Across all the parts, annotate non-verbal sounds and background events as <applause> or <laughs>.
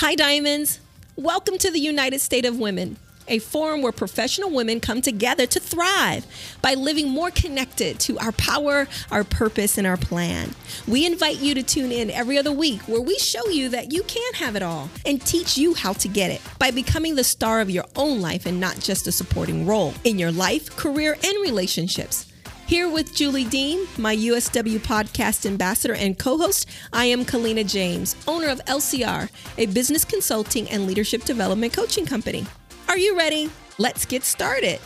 Hi, Diamonds. Welcome to the United State of Women, a forum where professional women come together to thrive by living more connected to our power, our purpose, and our plan. We invite you to tune in every other week where we show you that you can have it all and teach you how to get it by becoming the star of your own life and not just a supporting role in your life, career, and relationships. Here with Julie Dean, my USW podcast ambassador and co host, I am Kalina James, owner of LCR, a business consulting and leadership development coaching company. Are you ready? Let's get started.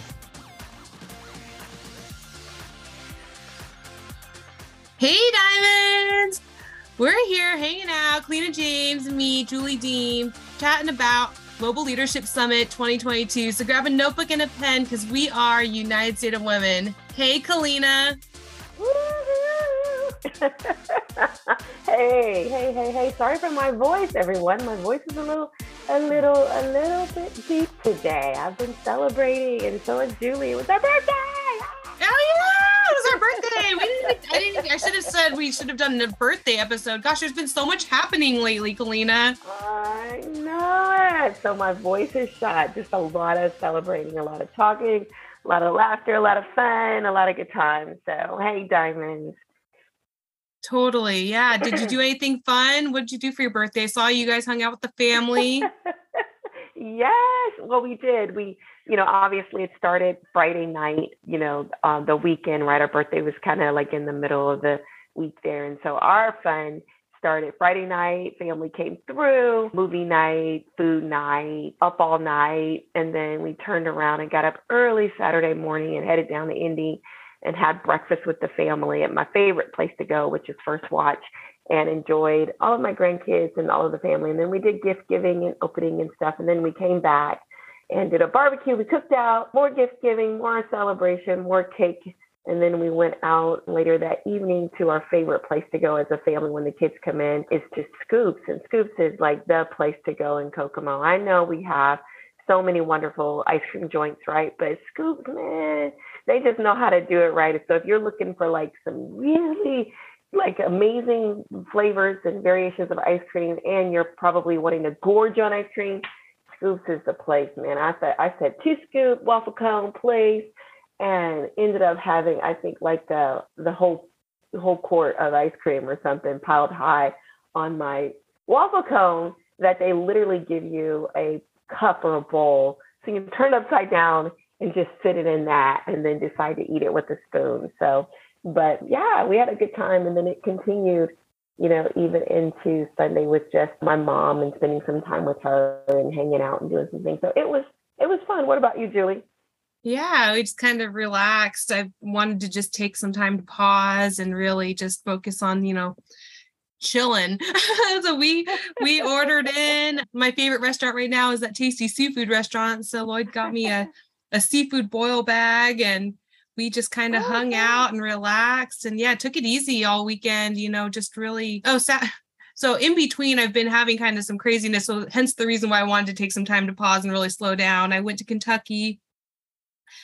Hey, Diamonds! We're here hanging out, Kalina James and me, Julie Dean, chatting about Global Leadership Summit 2022. So grab a notebook and a pen because we are United State of Women. Hey, Kalina. <laughs> hey, hey, hey, hey. Sorry for my voice, everyone. My voice is a little, a little, a little bit deep today. I've been celebrating, and so is Julie. It was our birthday! Oh, yeah! It was our birthday! We didn't, I, didn't, I should have said we should have done a birthday episode. Gosh, there's been so much happening lately, Kalina. I know it. So my voice is shot. Just a lot of celebrating, a lot of talking a lot of laughter, a lot of fun, a lot of good times. So, hey, diamonds. Totally. Yeah. Did you do <laughs> anything fun? What did you do for your birthday? I saw you guys hung out with the family. <laughs> yes. Well, we did. We, you know, obviously it started Friday night, you know, uh, the weekend, right? Our birthday was kind of like in the middle of the week there. And so our fun started Friday night, family came through, movie night, food night, up all night. And then we turned around and got up early Saturday morning and headed down to Indy and had breakfast with the family at my favorite place to go, which is First Watch, and enjoyed all of my grandkids and all of the family. And then we did gift giving and opening and stuff. And then we came back and did a barbecue. We cooked out more gift giving, more celebration, more cake and then we went out later that evening to our favorite place to go as a family when the kids come in is to Scoops. And Scoops is like the place to go in Kokomo. I know we have so many wonderful ice cream joints, right? But Scoops, man, they just know how to do it right. So if you're looking for like some really like amazing flavors and variations of ice cream and you're probably wanting to gorge on ice cream, Scoops is the place, man. I said I said two scoop waffle cone, please and ended up having I think like the the whole whole quart of ice cream or something piled high on my waffle cone that they literally give you a cup or a bowl so you can turn it upside down and just sit it in that and then decide to eat it with a spoon so but yeah we had a good time and then it continued you know even into sunday with just my mom and spending some time with her and hanging out and doing some things so it was it was fun what about you julie yeah, we just kind of relaxed. I wanted to just take some time to pause and really just focus on, you know, chilling. <laughs> so we we ordered in. My favorite restaurant right now is that tasty seafood restaurant. So Lloyd got me a a seafood boil bag and we just kind of oh, hung out and relaxed and yeah, took it easy all weekend, you know, just really oh sat <laughs> so in between I've been having kind of some craziness. So hence the reason why I wanted to take some time to pause and really slow down. I went to Kentucky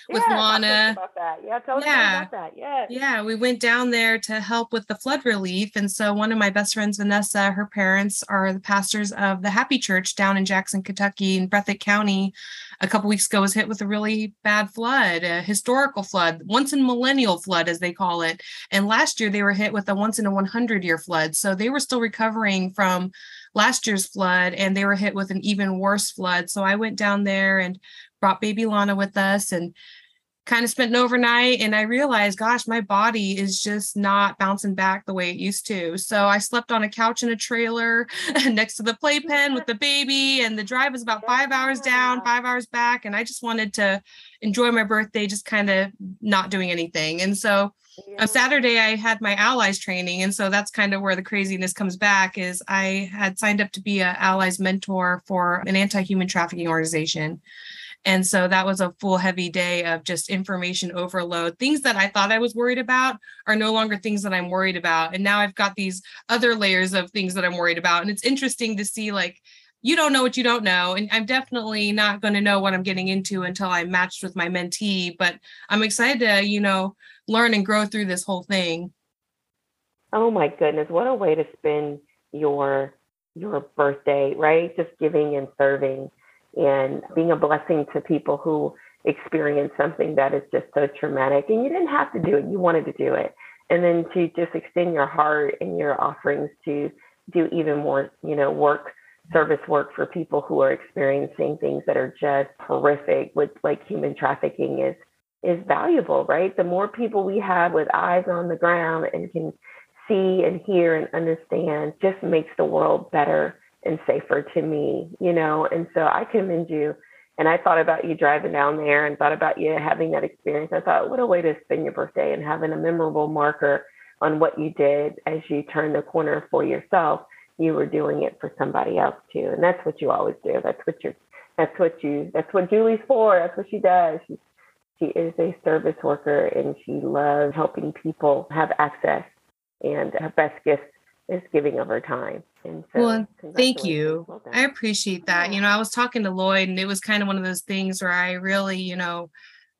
with yeah, Lana. About that. Yeah, tell yeah. about that. Yeah. Yeah, we went down there to help with the flood relief. And so one of my best friends, Vanessa, her parents are the pastors of the Happy Church down in Jackson, Kentucky, in Breathitt County. A couple weeks ago was hit with a really bad flood, a historical flood, once in millennial flood, as they call it. And last year they were hit with a once in a 100 year flood. So they were still recovering from last year's flood and they were hit with an even worse flood. So I went down there and brought baby Lana with us and kind of spent an overnight and I realized, gosh, my body is just not bouncing back the way it used to. So I slept on a couch in a trailer <laughs> next to the playpen with the baby, and the drive was about five hours down, five hours back. And I just wanted to enjoy my birthday, just kind of not doing anything. And so uh, on Saturday, I had my allies training. And so that's kind of where the craziness comes back is I had signed up to be an allies mentor for an anti-human trafficking organization. And so that was a full heavy day of just information overload. Things that I thought I was worried about are no longer things that I'm worried about. And now I've got these other layers of things that I'm worried about. And it's interesting to see like you don't know what you don't know. And I'm definitely not going to know what I'm getting into until I'm matched with my mentee. But I'm excited to, you know, learn and grow through this whole thing. Oh my goodness. What a way to spend your your birthday, right? Just giving and serving and being a blessing to people who experience something that is just so traumatic. And you didn't have to do it, you wanted to do it. And then to just extend your heart and your offerings to do even more, you know, work, service work for people who are experiencing things that are just horrific with like human trafficking is is valuable, right? The more people we have with eyes on the ground and can see and hear and understand just makes the world better and safer to me, you know. And so I commend you. And I thought about you driving down there and thought about you having that experience. I thought, what a way to spend your birthday and having a memorable marker on what you did as you turned the corner for yourself. You were doing it for somebody else too. And that's what you always do. That's what you're that's what you that's what Julie's for. That's what she does. She she is a service worker and she loves helping people have access and her best gift is giving of her time. And so, well, thank you. Well I appreciate that. Yeah. You know, I was talking to Lloyd, and it was kind of one of those things where I really, you know,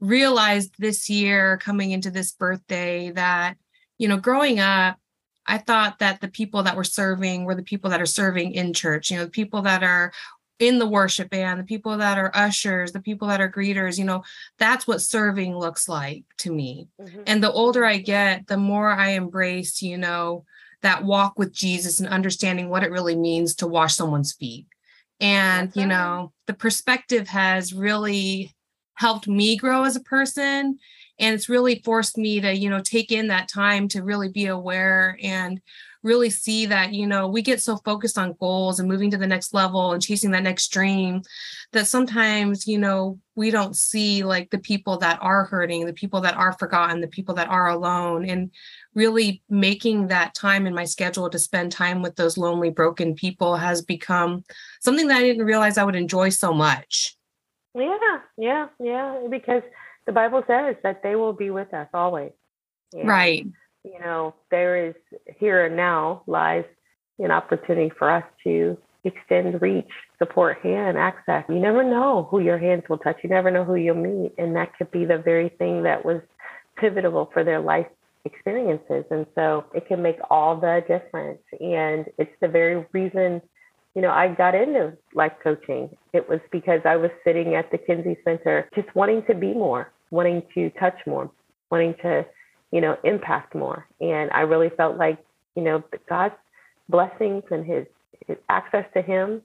realized this year coming into this birthday that, you know, growing up, I thought that the people that were serving were the people that are serving in church, you know, the people that are in the worship band, the people that are ushers, the people that are greeters, you know, that's what serving looks like to me. Mm-hmm. And the older I get, the more I embrace, you know, that walk with Jesus and understanding what it really means to wash someone's feet. And, you know, the perspective has really helped me grow as a person. And it's really forced me to, you know, take in that time to really be aware and really see that you know we get so focused on goals and moving to the next level and chasing that next dream that sometimes you know we don't see like the people that are hurting the people that are forgotten the people that are alone and really making that time in my schedule to spend time with those lonely broken people has become something that i didn't realize i would enjoy so much yeah yeah yeah because the bible says that they will be with us always right you know, there is here and now lies an opportunity for us to extend reach, support hand, access. You never know who your hands will touch. You never know who you'll meet. And that could be the very thing that was pivotal for their life experiences. And so it can make all the difference. And it's the very reason, you know, I got into life coaching. It was because I was sitting at the Kinsey Center just wanting to be more, wanting to touch more, wanting to you know, impact more. And I really felt like, you know, God's blessings and his, his access to him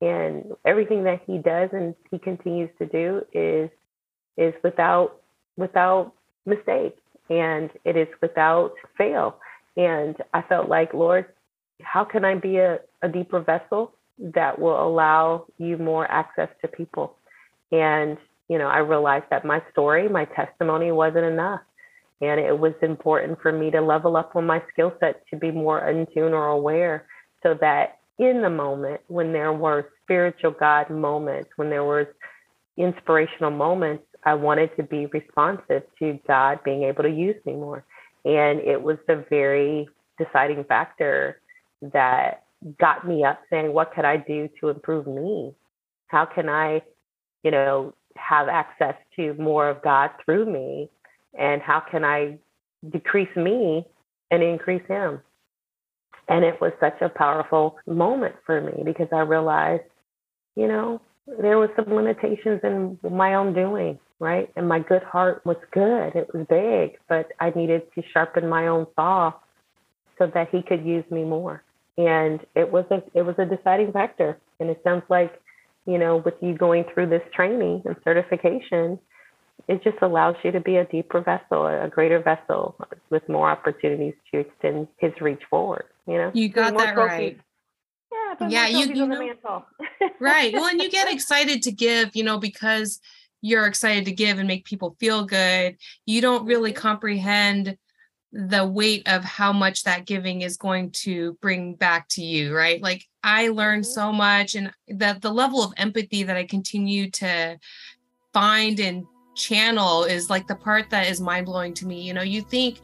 and everything that he does and he continues to do is is without without mistake and it is without fail. And I felt like, Lord, how can I be a, a deeper vessel that will allow you more access to people? And, you know, I realized that my story, my testimony wasn't enough. And it was important for me to level up on my skill set to be more in tune or aware so that in the moment when there were spiritual God moments, when there was inspirational moments, I wanted to be responsive to God being able to use me more. And it was the very deciding factor that got me up saying, what could I do to improve me? How can I, you know, have access to more of God through me? and how can I decrease me and increase him? And it was such a powerful moment for me because I realized, you know, there was some limitations in my own doing, right? And my good heart was good. It was big, but I needed to sharpen my own saw so that he could use me more. And it was a it was a deciding factor. And it sounds like, you know, with you going through this training and certification, it just allows you to be a deeper vessel, a greater vessel with more opportunities to extend his reach forward. You know, you got that trophies. right. Yeah, yeah, you, you know, right. Well, and you get <laughs> excited to give, you know, because you're excited to give and make people feel good. You don't really comprehend the weight of how much that giving is going to bring back to you, right? Like I learned mm-hmm. so much and that the level of empathy that I continue to find and channel is like the part that is mind blowing to me. You know, you think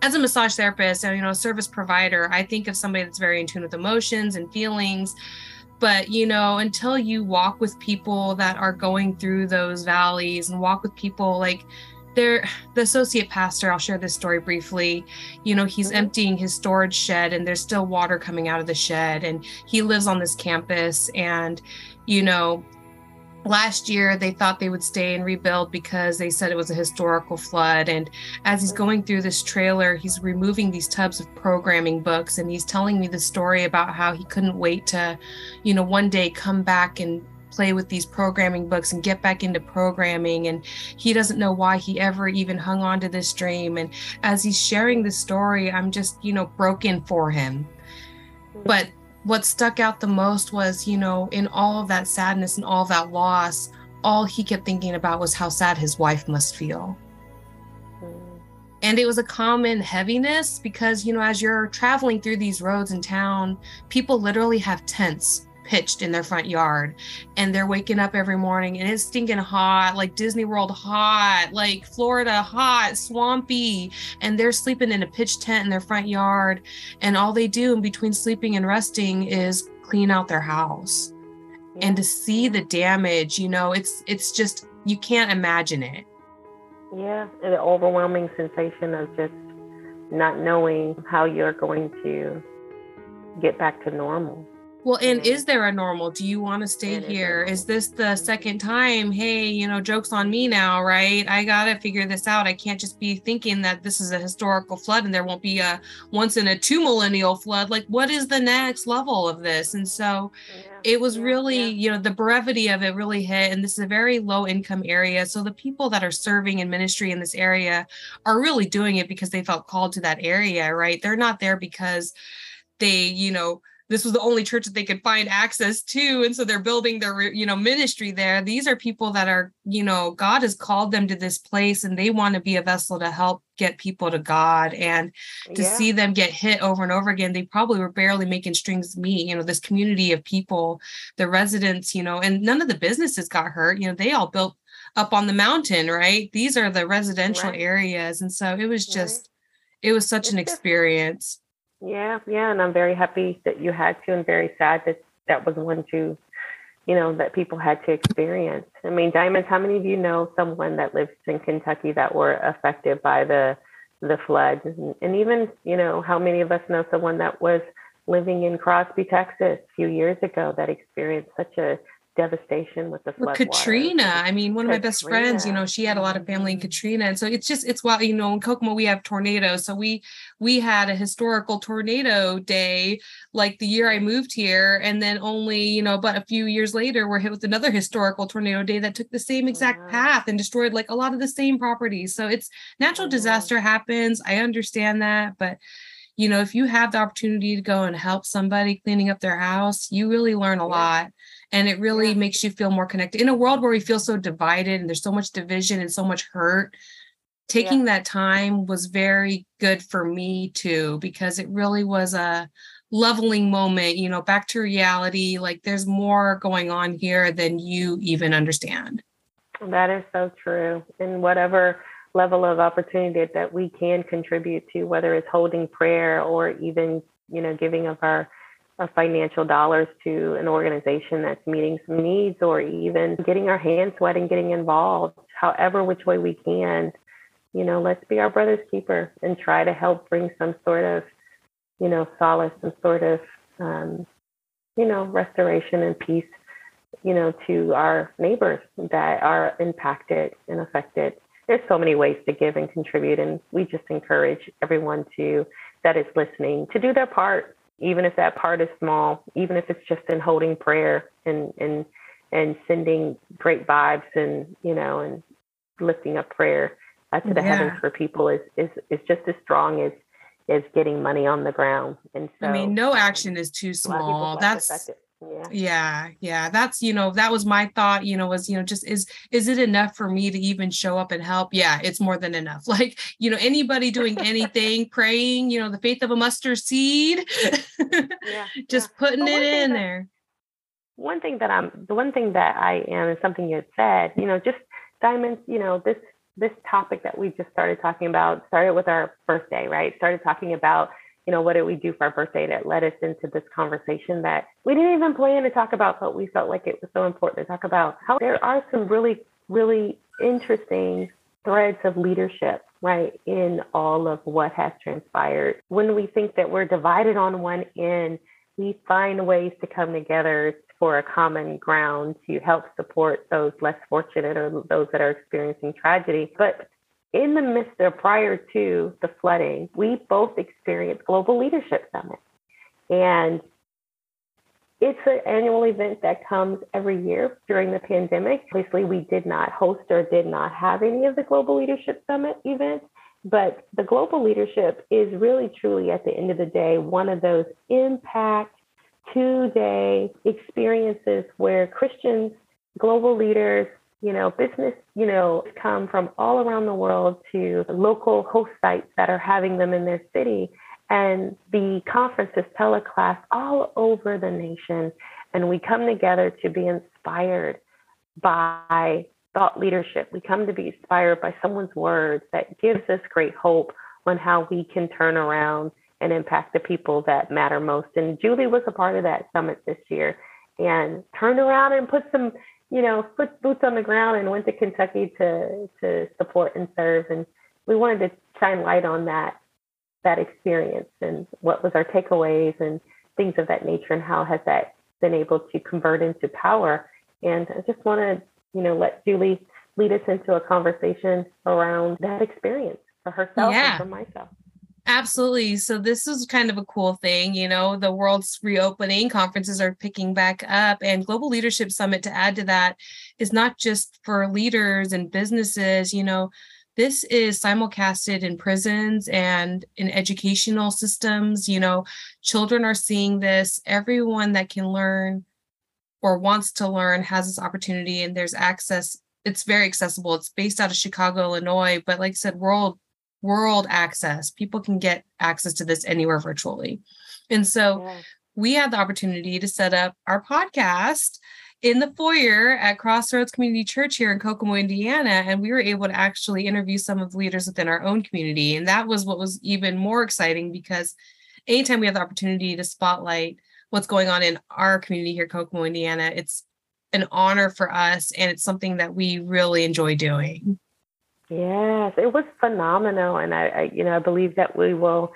as a massage therapist and you know, a service provider, I think of somebody that's very in tune with emotions and feelings. But you know, until you walk with people that are going through those valleys and walk with people like there the associate pastor i'll share this story briefly you know he's mm-hmm. emptying his storage shed and there's still water coming out of the shed and he lives on this campus and you know last year they thought they would stay and rebuild because they said it was a historical flood. And as he's going through this trailer he's removing these tubs of programming books and he's telling me the story about how he couldn't wait to you know one day come back and play with these programming books and get back into programming. And he doesn't know why he ever even hung on to this dream. And as he's sharing the story i'm just you know broken for him. But what stuck out the most was, you know, in all of that sadness and all that loss, all he kept thinking about was how sad his wife must feel. And it was a common heaviness because, you know, as you're traveling through these roads in town, people literally have tents pitched in their front yard and they're waking up every morning and it's stinking hot like disney world hot like florida hot swampy and they're sleeping in a pitch tent in their front yard and all they do in between sleeping and resting is clean out their house. Yeah. and to see the damage you know it's it's just you can't imagine it. Yeah the overwhelming sensation of just not knowing how you're going to get back to normal well, and is there a normal? Do you want to stay here? Is this the second time? Hey, you know, joke's on me now, right? I got to figure this out. I can't just be thinking that this is a historical flood and there won't be a once in a two millennial flood. Like, what is the next level of this? And so yeah, it was really, yeah. you know, the brevity of it really hit. And this is a very low income area. So the people that are serving in ministry in this area are really doing it because they felt called to that area, right? They're not there because they, you know, this was the only church that they could find access to. And so they're building their you know ministry there. These are people that are you know god has called them to this place and they want to be a vessel to help get people to god. And to yeah. see them get hit over and over again they probably were barely making strings meet you know this community of people the residents you know and none of the businesses got hurt. You know they all built up on the mountain right? These are the residential right. areas. And so it was just right. it was such it's an experience yeah, yeah, and I'm very happy that you had to, and very sad that that was one to, you know, that people had to experience. I mean, Diamonds, how many of you know someone that lives in Kentucky that were affected by the the floods, and, and even, you know, how many of us know someone that was living in Crosby, Texas, a few years ago that experienced such a devastation with the flood. Katrina. Water. I mean, one Katrina. of my best friends, you know, she had a lot of family in Katrina. And so it's just it's wild, you know, in Kokomo we have tornadoes. So we we had a historical tornado day like the year I moved here. And then only, you know, but a few years later, we're hit with another historical tornado day that took the same oh, exact yeah. path and destroyed like a lot of the same properties. So it's oh, natural disaster happens. I understand that, but you know, if you have the opportunity to go and help somebody cleaning up their house, you really learn a yeah. lot and it really yeah. makes you feel more connected in a world where we feel so divided and there's so much division and so much hurt taking yeah. that time was very good for me too because it really was a leveling moment you know back to reality like there's more going on here than you even understand that is so true and whatever level of opportunity that we can contribute to whether it's holding prayer or even you know giving of our of financial dollars to an organization that's meeting some needs or even getting our hands wet and getting involved, however, which way we can. You know, let's be our brother's keeper and try to help bring some sort of, you know, solace, some sort of, um, you know, restoration and peace, you know, to our neighbors that are impacted and affected. There's so many ways to give and contribute, and we just encourage everyone to that is listening to do their part even if that part is small, even if it's just in holding prayer and and and sending great vibes and you know and lifting up prayer uh, to the yeah. heavens for people is is is just as strong as as getting money on the ground. And so I mean, no action is too small. That's yeah. yeah yeah that's you know that was my thought you know was you know just is is it enough for me to even show up and help yeah it's more than enough <laughs> like you know anybody doing anything praying you know the faith of a mustard seed <laughs> yeah, just yeah. putting it in that, there one thing that i'm the one thing that i am is something you had said you know just diamonds you know this this topic that we just started talking about started with our birthday right started talking about you know, what did we do for our birthday that led us into this conversation that we didn't even plan to talk about, but we felt like it was so important to talk about. How there are some really, really interesting threads of leadership, right, in all of what has transpired. When we think that we're divided on one end, we find ways to come together for a common ground to help support those less fortunate or those that are experiencing tragedy. But in the midst of prior to the flooding, we both experienced Global Leadership Summit. And it's an annual event that comes every year during the pandemic. Obviously, we did not host or did not have any of the Global Leadership Summit events, but the global leadership is really, truly, at the end of the day, one of those impact two day experiences where Christians, global leaders, you know, business, you know, come from all around the world to local host sites that are having them in their city. And the conference is telecast all over the nation. And we come together to be inspired by thought leadership. We come to be inspired by someone's words that gives us great hope on how we can turn around and impact the people that matter most. And Julie was a part of that summit this year and turned around and put some, you know, put boots on the ground and went to Kentucky to to support and serve. And we wanted to shine light on that that experience and what was our takeaways and things of that nature and how has that been able to convert into power. And I just want to, you know, let Julie lead us into a conversation around that experience for herself yeah. and for myself. Absolutely. So this is kind of a cool thing, you know, the world's reopening, conferences are picking back up and Global Leadership Summit to add to that is not just for leaders and businesses, you know, this is simulcasted in prisons and in educational systems, you know, children are seeing this, everyone that can learn or wants to learn has this opportunity and there's access it's very accessible. It's based out of Chicago, Illinois, but like I said, world world access. People can get access to this anywhere virtually. And so yeah. we had the opportunity to set up our podcast in the foyer at Crossroads Community Church here in Kokomo, Indiana. And we were able to actually interview some of the leaders within our own community. And that was what was even more exciting because anytime we have the opportunity to spotlight what's going on in our community here, Kokomo, Indiana, it's an honor for us and it's something that we really enjoy doing. Yes, it was phenomenal, and I, I, you know, I believe that we will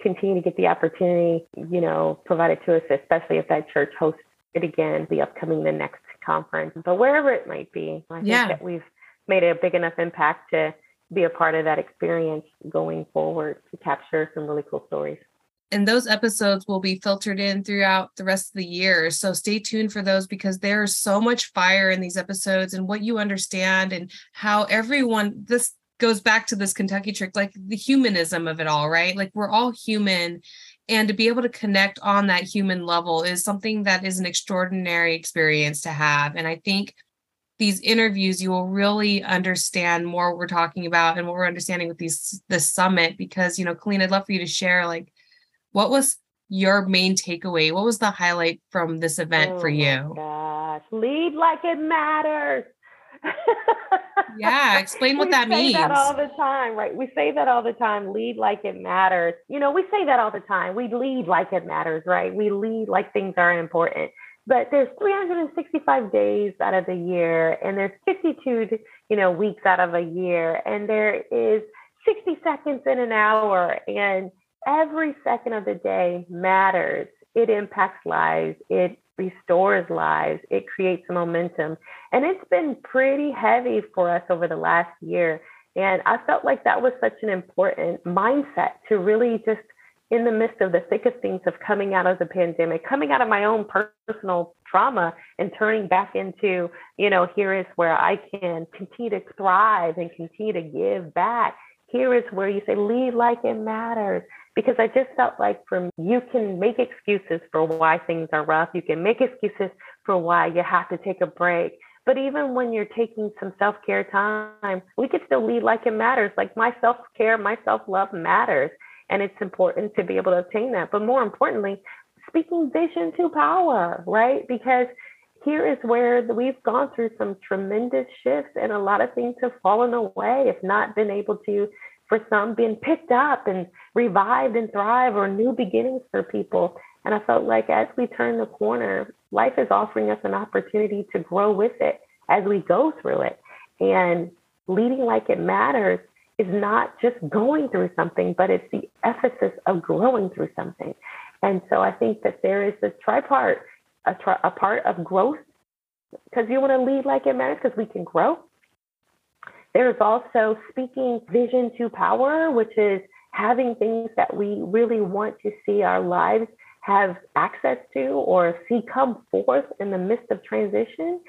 continue to get the opportunity, you know, provided to us, especially if that church hosts it again, the upcoming the next conference, but wherever it might be. I think yeah. that we've made a big enough impact to be a part of that experience going forward to capture some really cool stories and those episodes will be filtered in throughout the rest of the year. So stay tuned for those because there's so much fire in these episodes and what you understand and how everyone this goes back to this Kentucky trick, like the humanism of it all, right? Like we're all human. And to be able to connect on that human level is something that is an extraordinary experience to have. And I think these interviews you will really understand more what we're talking about and what we're understanding with these this summit because you know colleen i'd love for you to share like what was your main takeaway? What was the highlight from this event oh for you? Gosh, lead like it matters. yeah, explain <laughs> what that means. We say that all the time, right? We say that all the time. Lead like it matters. You know, we say that all the time. We lead like it matters, right? We lead like things are important. But there's 365 days out of the year, and there's 52, you know, weeks out of a year, and there is 60 seconds in an hour, and every second of the day matters. It impacts lives. It restores lives. It creates momentum. And it's been pretty heavy for us over the last year. And I felt like that was such an important mindset to really just in the midst of the thick of things of coming out of the pandemic, coming out of my own personal trauma and turning back into, you know, here is where I can continue to thrive and continue to give back. Here is where you say, lead like it matters because I just felt like from you can make excuses for why things are rough. You can make excuses for why you have to take a break. But even when you're taking some self care time, we can still lead like it matters. Like my self care, my self love matters. And it's important to be able to obtain that. But more importantly, speaking vision to power, right? Because here is where we've gone through some tremendous shifts and a lot of things have fallen away, if not been able to for some being picked up and revived and thrive or new beginnings for people. And I felt like as we turn the corner, life is offering us an opportunity to grow with it as we go through it. And leading like it matters is not just going through something, but it's the emphasis of growing through something. And so I think that there is this tripart, a, tri- a part of growth, because you want to lead like it matters, because we can grow. There's also speaking vision to power, which is having things that we really want to see our lives have access to or see come forth in the midst of transition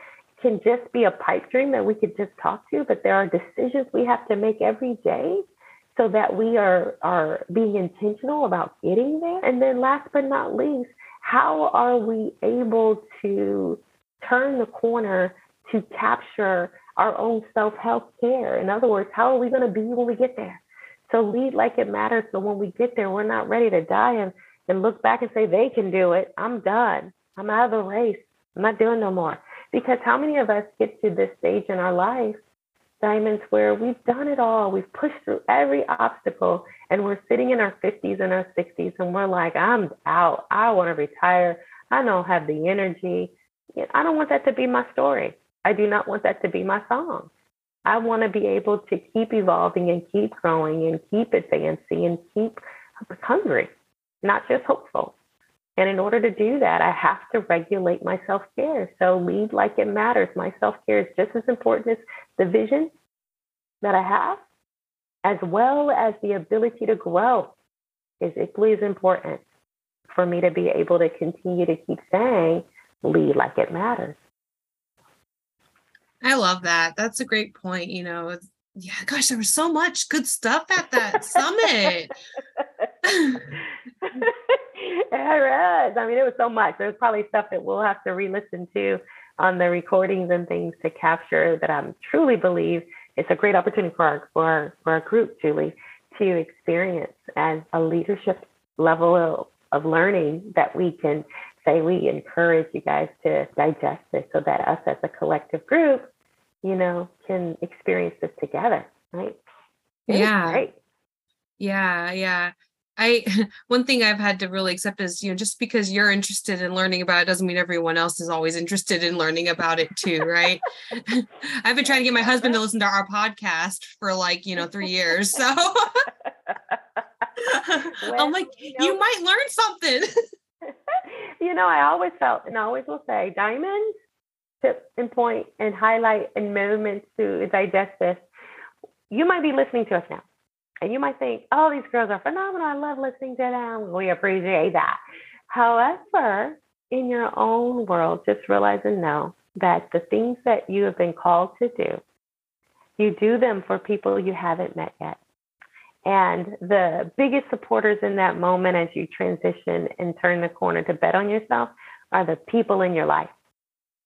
can just be a pipe dream that we could just talk to, but there are decisions we have to make every day so that we are are being intentional about getting there. And then last but not least, how are we able to turn the corner to capture our own self-help care? In other words, how are we going to be when we get there? So lead like it matters. So when we get there, we're not ready to die and, and look back and say, they can do it. I'm done. I'm out of the race. I'm not doing no more. Because how many of us get to this stage in our life, diamonds, where we've done it all, we've pushed through every obstacle, and we're sitting in our 50s and our 60s, and we're like, I'm out. I want to retire. I don't have the energy. I don't want that to be my story. I do not want that to be my song. I want to be able to keep evolving and keep growing and keep advancing and keep hungry, not just hopeful. And in order to do that, I have to regulate my self care. So lead like it matters. My self care is just as important as the vision that I have, as well as the ability to grow is equally as important for me to be able to continue to keep saying, lead like it matters. I love that. That's a great point. You know, yeah, gosh, there was so much good stuff at that summit. <laughs> <laughs> It was. I mean, it was so much. There's probably stuff that we'll have to re-listen to on the recordings and things to capture that I truly believe it's a great opportunity for our for our, for our group, Julie, to experience as a leadership level of, of learning that we can say we encourage you guys to digest this so that us as a collective group, you know, can experience this together, right? It yeah. Yeah, yeah. I <laughs> one thing I've had to really accept is, you know, just because you're interested in learning about it doesn't mean everyone else is always interested in learning about it too, right? <laughs> I've been trying to get my husband to listen to our podcast for like, you know, three years. So <laughs> I'm like, you, know, you might learn something. you know, I always felt and I always will say diamonds tip and point and highlight and moments to digest this. You might be listening to us now and you might think, oh, these girls are phenomenal. I love listening to them. We appreciate that. However, in your own world, just realize and know that the things that you have been called to do, you do them for people you haven't met yet. And the biggest supporters in that moment as you transition and turn the corner to bet on yourself are the people in your life,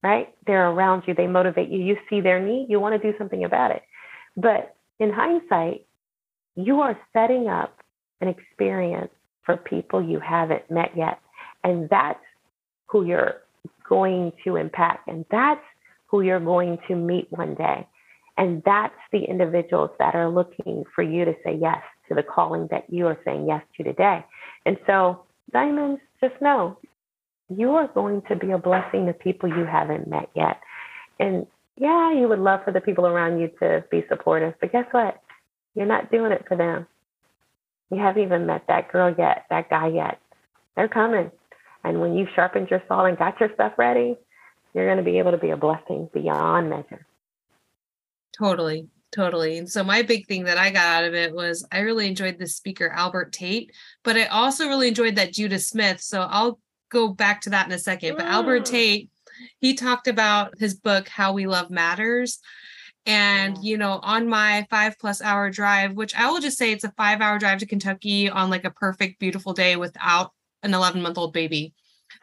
right? They're around you, they motivate you. You see their need, you want to do something about it. But in hindsight, you are setting up an experience for people you haven't met yet. And that's who you're going to impact. And that's who you're going to meet one day. And that's the individuals that are looking for you to say yes to the calling that you are saying yes to today. And so, diamonds, just know you are going to be a blessing to people you haven't met yet. And yeah, you would love for the people around you to be supportive, but guess what? You're not doing it for them. You haven't even met that girl yet, that guy yet. They're coming. And when you've sharpened your saw and got your stuff ready, you're going to be able to be a blessing beyond measure. Totally. Totally. And so my big thing that I got out of it was I really enjoyed the speaker Albert Tate, but I also really enjoyed that Judah Smith. So I'll go back to that in a second. But Albert mm. Tate, he talked about his book How We Love Matters. And, you know, on my five plus hour drive, which I will just say it's a five hour drive to Kentucky on like a perfect, beautiful day without an 11 month old baby.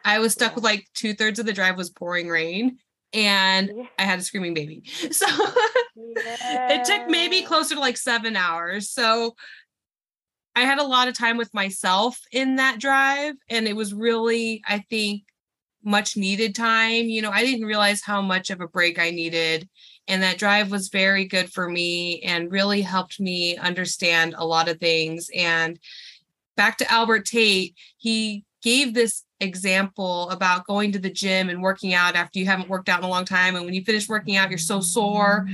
I was stuck with like two thirds of the drive was pouring rain and I had a screaming baby. <laughs> So <laughs> it took maybe closer to like seven hours. So I had a lot of time with myself in that drive. And it was really, I think, much needed time. You know, I didn't realize how much of a break I needed and that drive was very good for me and really helped me understand a lot of things. And back to Albert Tate, he gave this example about going to the gym and working out after you haven't worked out in a long time. And when you finish working out, you're so sore.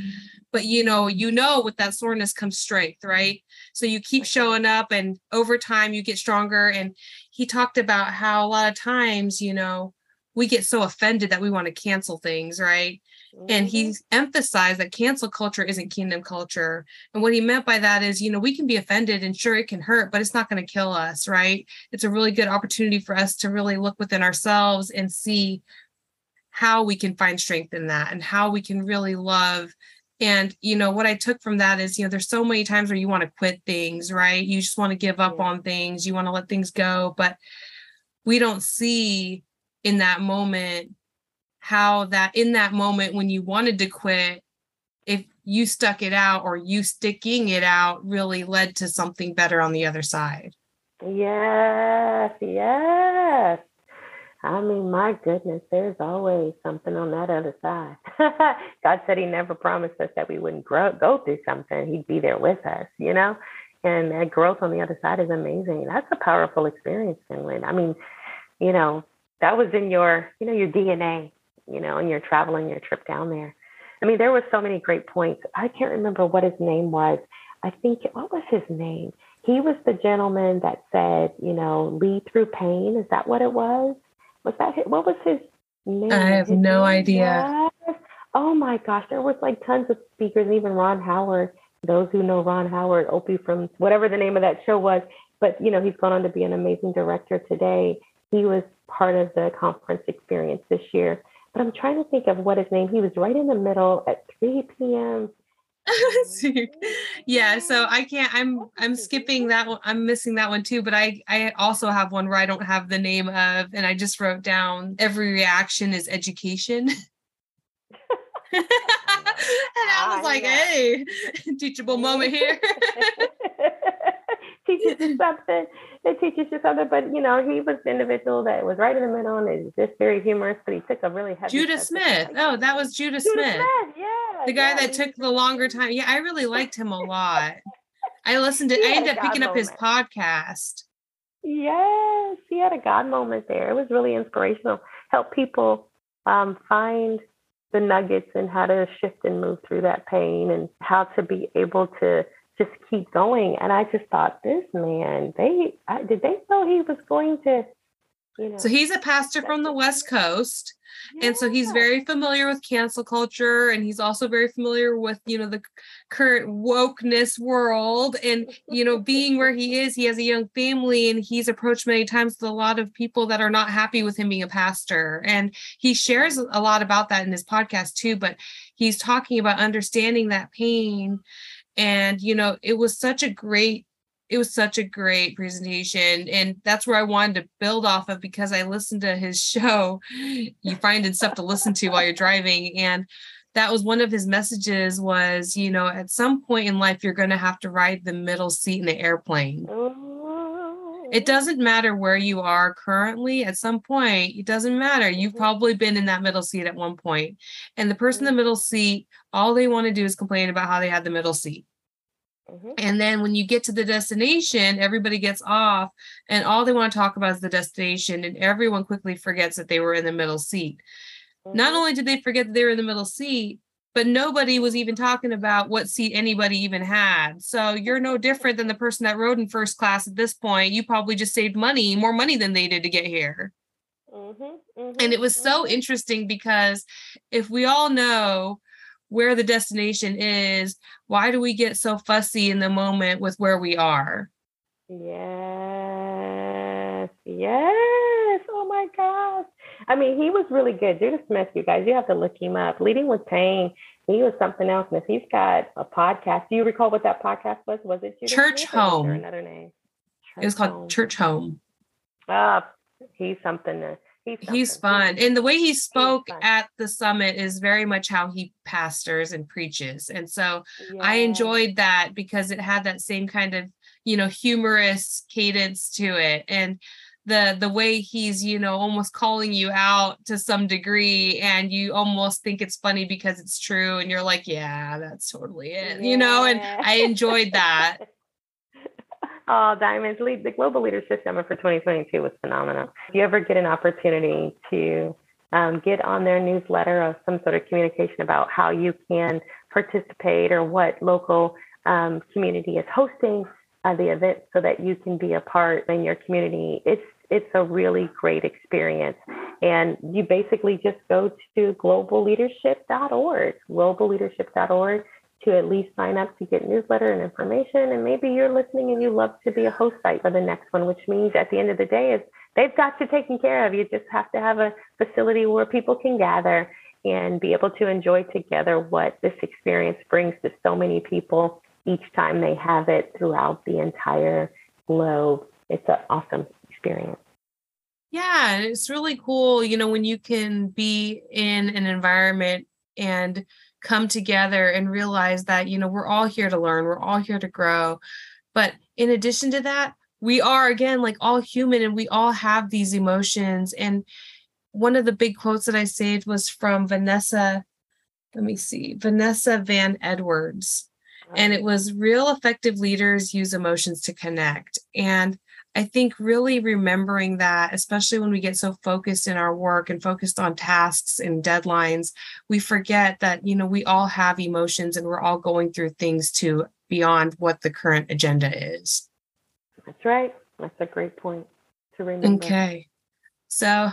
but you know you know with that soreness comes strength right so you keep showing up and over time you get stronger. And he talked about how a lot of times you know we get so offended that we want to cancel things right? And he Mhm. emphasized that cancel culture isn't kingdom culture. And what he meant by that is you know we can be offended and sure it can hurt but it's not going to kill us right? It's a really good opportunity for us to really look within ourselves and see how we can find strength in that and how we can really love and you know what i took from that is you know there's so many times where you want to quit things right? You just want to give up mm-hmm. on things you want to let things go but we don't see in that moment how that in that moment when you wanted to quit if you stuck it out or you sticking it out really led to something better on the other side. Yes, yes. I mean, my goodness, there's always something on that other side. <laughs> God said He never promised us that we wouldn't grow, go through something. He'd be there with us, you know? And that growth on the other side is amazing. That's a powerful experience, Finland. I mean, you know, that was in your, you know, your DNA, you know, and your travel and your trip down there. I mean, there were so many great points. I can't remember what his name was. I think, what was his name? He was the gentleman that said, you know, lead through pain. Is that what it was? Was that his, what was his name? I have His no idea. was- Oh my gosh, there was like tons of speakers, even Ron Howard. Those who know Ron Howard, Opie from whatever the name of that show was, but you know he's gone on to be an amazing director today. He was part of the conference experience this year, but I'm trying to think of what his name. He was right in the middle at 3 p.m. <laughs> Yeah so i can't i'm i'm skipping that one i'm missing that one too but i i also have one where i don't have the name of and i just wrote down every reaction is education. <laughs> And i was I like hey <laughs> teachable moment here <laughs> teaches you something. It teaches you something. But you know, he was the individual that was right in the middle and is just very humorous, but he took a really heavy judah smith Like, oh that was judah Judah smith Smith, yeah. the guy yeah, that took the longer time yeah i really liked him a lot i listened to i ended up picking God up his podcast Yes, he had a God moment there. It was really inspirational. Help people um, find the nuggets and how to shift and move through that pain and how to be able to just keep going. And I just thought, this man, they I, did they know he was going to, you know? so he's a pastor from the west coast and so he's very familiar with cancel culture and he's also very familiar with you know the current wokeness world and you know being where he is he has a young family and he's approached many times with a lot of people that are not happy with him being a pastor and he shares a lot about that in his podcast too but he's talking about understanding that pain and you know it was such a great it was such a great presentation and that's where i wanted to build off of because i listened to his <laughs> show you finding stuff to listen to while you're driving and that was one of his messages was you know at some point in life you're going to have to ride the middle seat in the airplane Ooh. It doesn't matter where you are currently at some point it doesn't matter you've Mhm. probably been in that middle seat at one point and the person in the middle seat all they want to do is complain about how they had the middle seat Mhm. and then when you get to the destination, everybody gets off and all they want to talk about is the destination. And everyone quickly forgets that they were in the middle seat. Not Mhm. only did they forget that they were in the middle seat, but nobody was even talking about what seat anybody even had. So you're no different than the person that rode in first class at this point. You probably just saved money, more money than they did to get here. Mhm. Mhm. And it was so Mhm. interesting because if we all know where the destination is, why do we get so fussy in the moment with where we are? Yes, yes. Oh my gosh. I mean, he was really good. Judah Smith, you guys, you have to look him up. Leading with Pain, he was something else. And if he's got a podcast, do you recall what that podcast was? Was it Judah Church Smith or Home. there another name? It was called Home. Church Home. Ah, he's something. To, he's He's fun. And the way he spoke at the summit is very much how he pastors and preaches. And so I enjoyed that because it had that same kind of, you know, humorous cadence to it. And the the way he's, you know, almost calling you out to some degree and you almost think it's funny because it's true and you're like, yeah, that's totally it. You know, and I enjoyed that. <laughs> Oh, Diamonds Lead, the Global Leadership Summit for 2022 was phenomenal. If you ever get an opportunity to um, get on their newsletter or some sort of communication about how you can participate or what local um, community is hosting uh, the event so that you can be a part in your community. It's it's a really great experience. And you basically just go to globalleadership.org, globalleadership.org to at least sign up to get newsletter and information. And maybe you're listening and you love to be a host site for the next one, which means at the end of the day is they've got you taken care of. You just have to have a facility where people can gather and be able to enjoy together what this experience brings to so many people each time they have it throughout the entire globe. It's an awesome experience. Yeah, it's really cool, you know, when you can be in an environment and come together and realize that, you know, we're all here to learn, we're all here to grow. But in addition to that, we are again like all human and we all have these emotions and one of the big quotes that I saved was from Vanessa. Let me see, Vanessa Van Edwards. And it was real effective leaders use emotions to connect. And I think really remembering that, especially when we get so focused in our work and focused on tasks and deadlines, we forget that, you know, we all have emotions and we're all going through things to beyond what the current agenda is. That's right. That's a great point to remember. Okay. So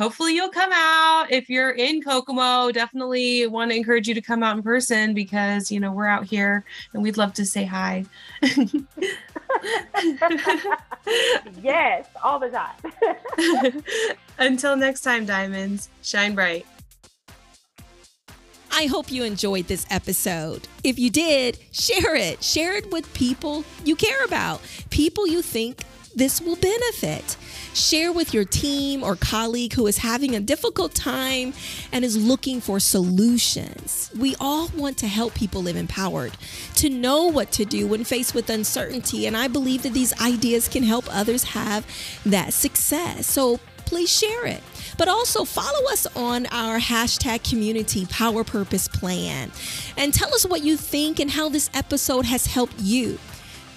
hopefully you'll come out. If you're in kokomo definitely want to encourage you to come out in person because you know we're out here and we'd love to say hi. <laughs> Yes all the time. <laughs> Until next time diamonds. Shine bright. I hope you enjoyed this episode. If you did, share it. Share it with people you care about, people you think this will benefit. Share with your team or colleague who is having a difficult time and is looking for solutions. We all want to help people live empowered, to know what to do when faced with uncertainty. And I believe that these ideas can help others have that success. So please share it. But also follow us on our hashtag community power purpose plan and tell us what you think and how this episode has helped you.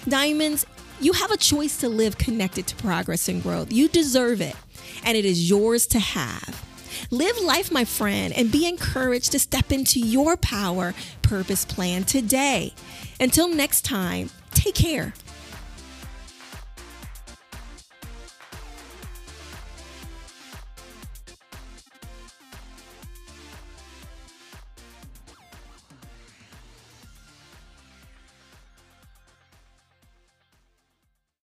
Diamonds, you have a choice to live connected to progress and growth. You deserve it, and it is yours to have. Live life, my friend, and be encouraged to step into your power purpose plan today. Until next time, take care.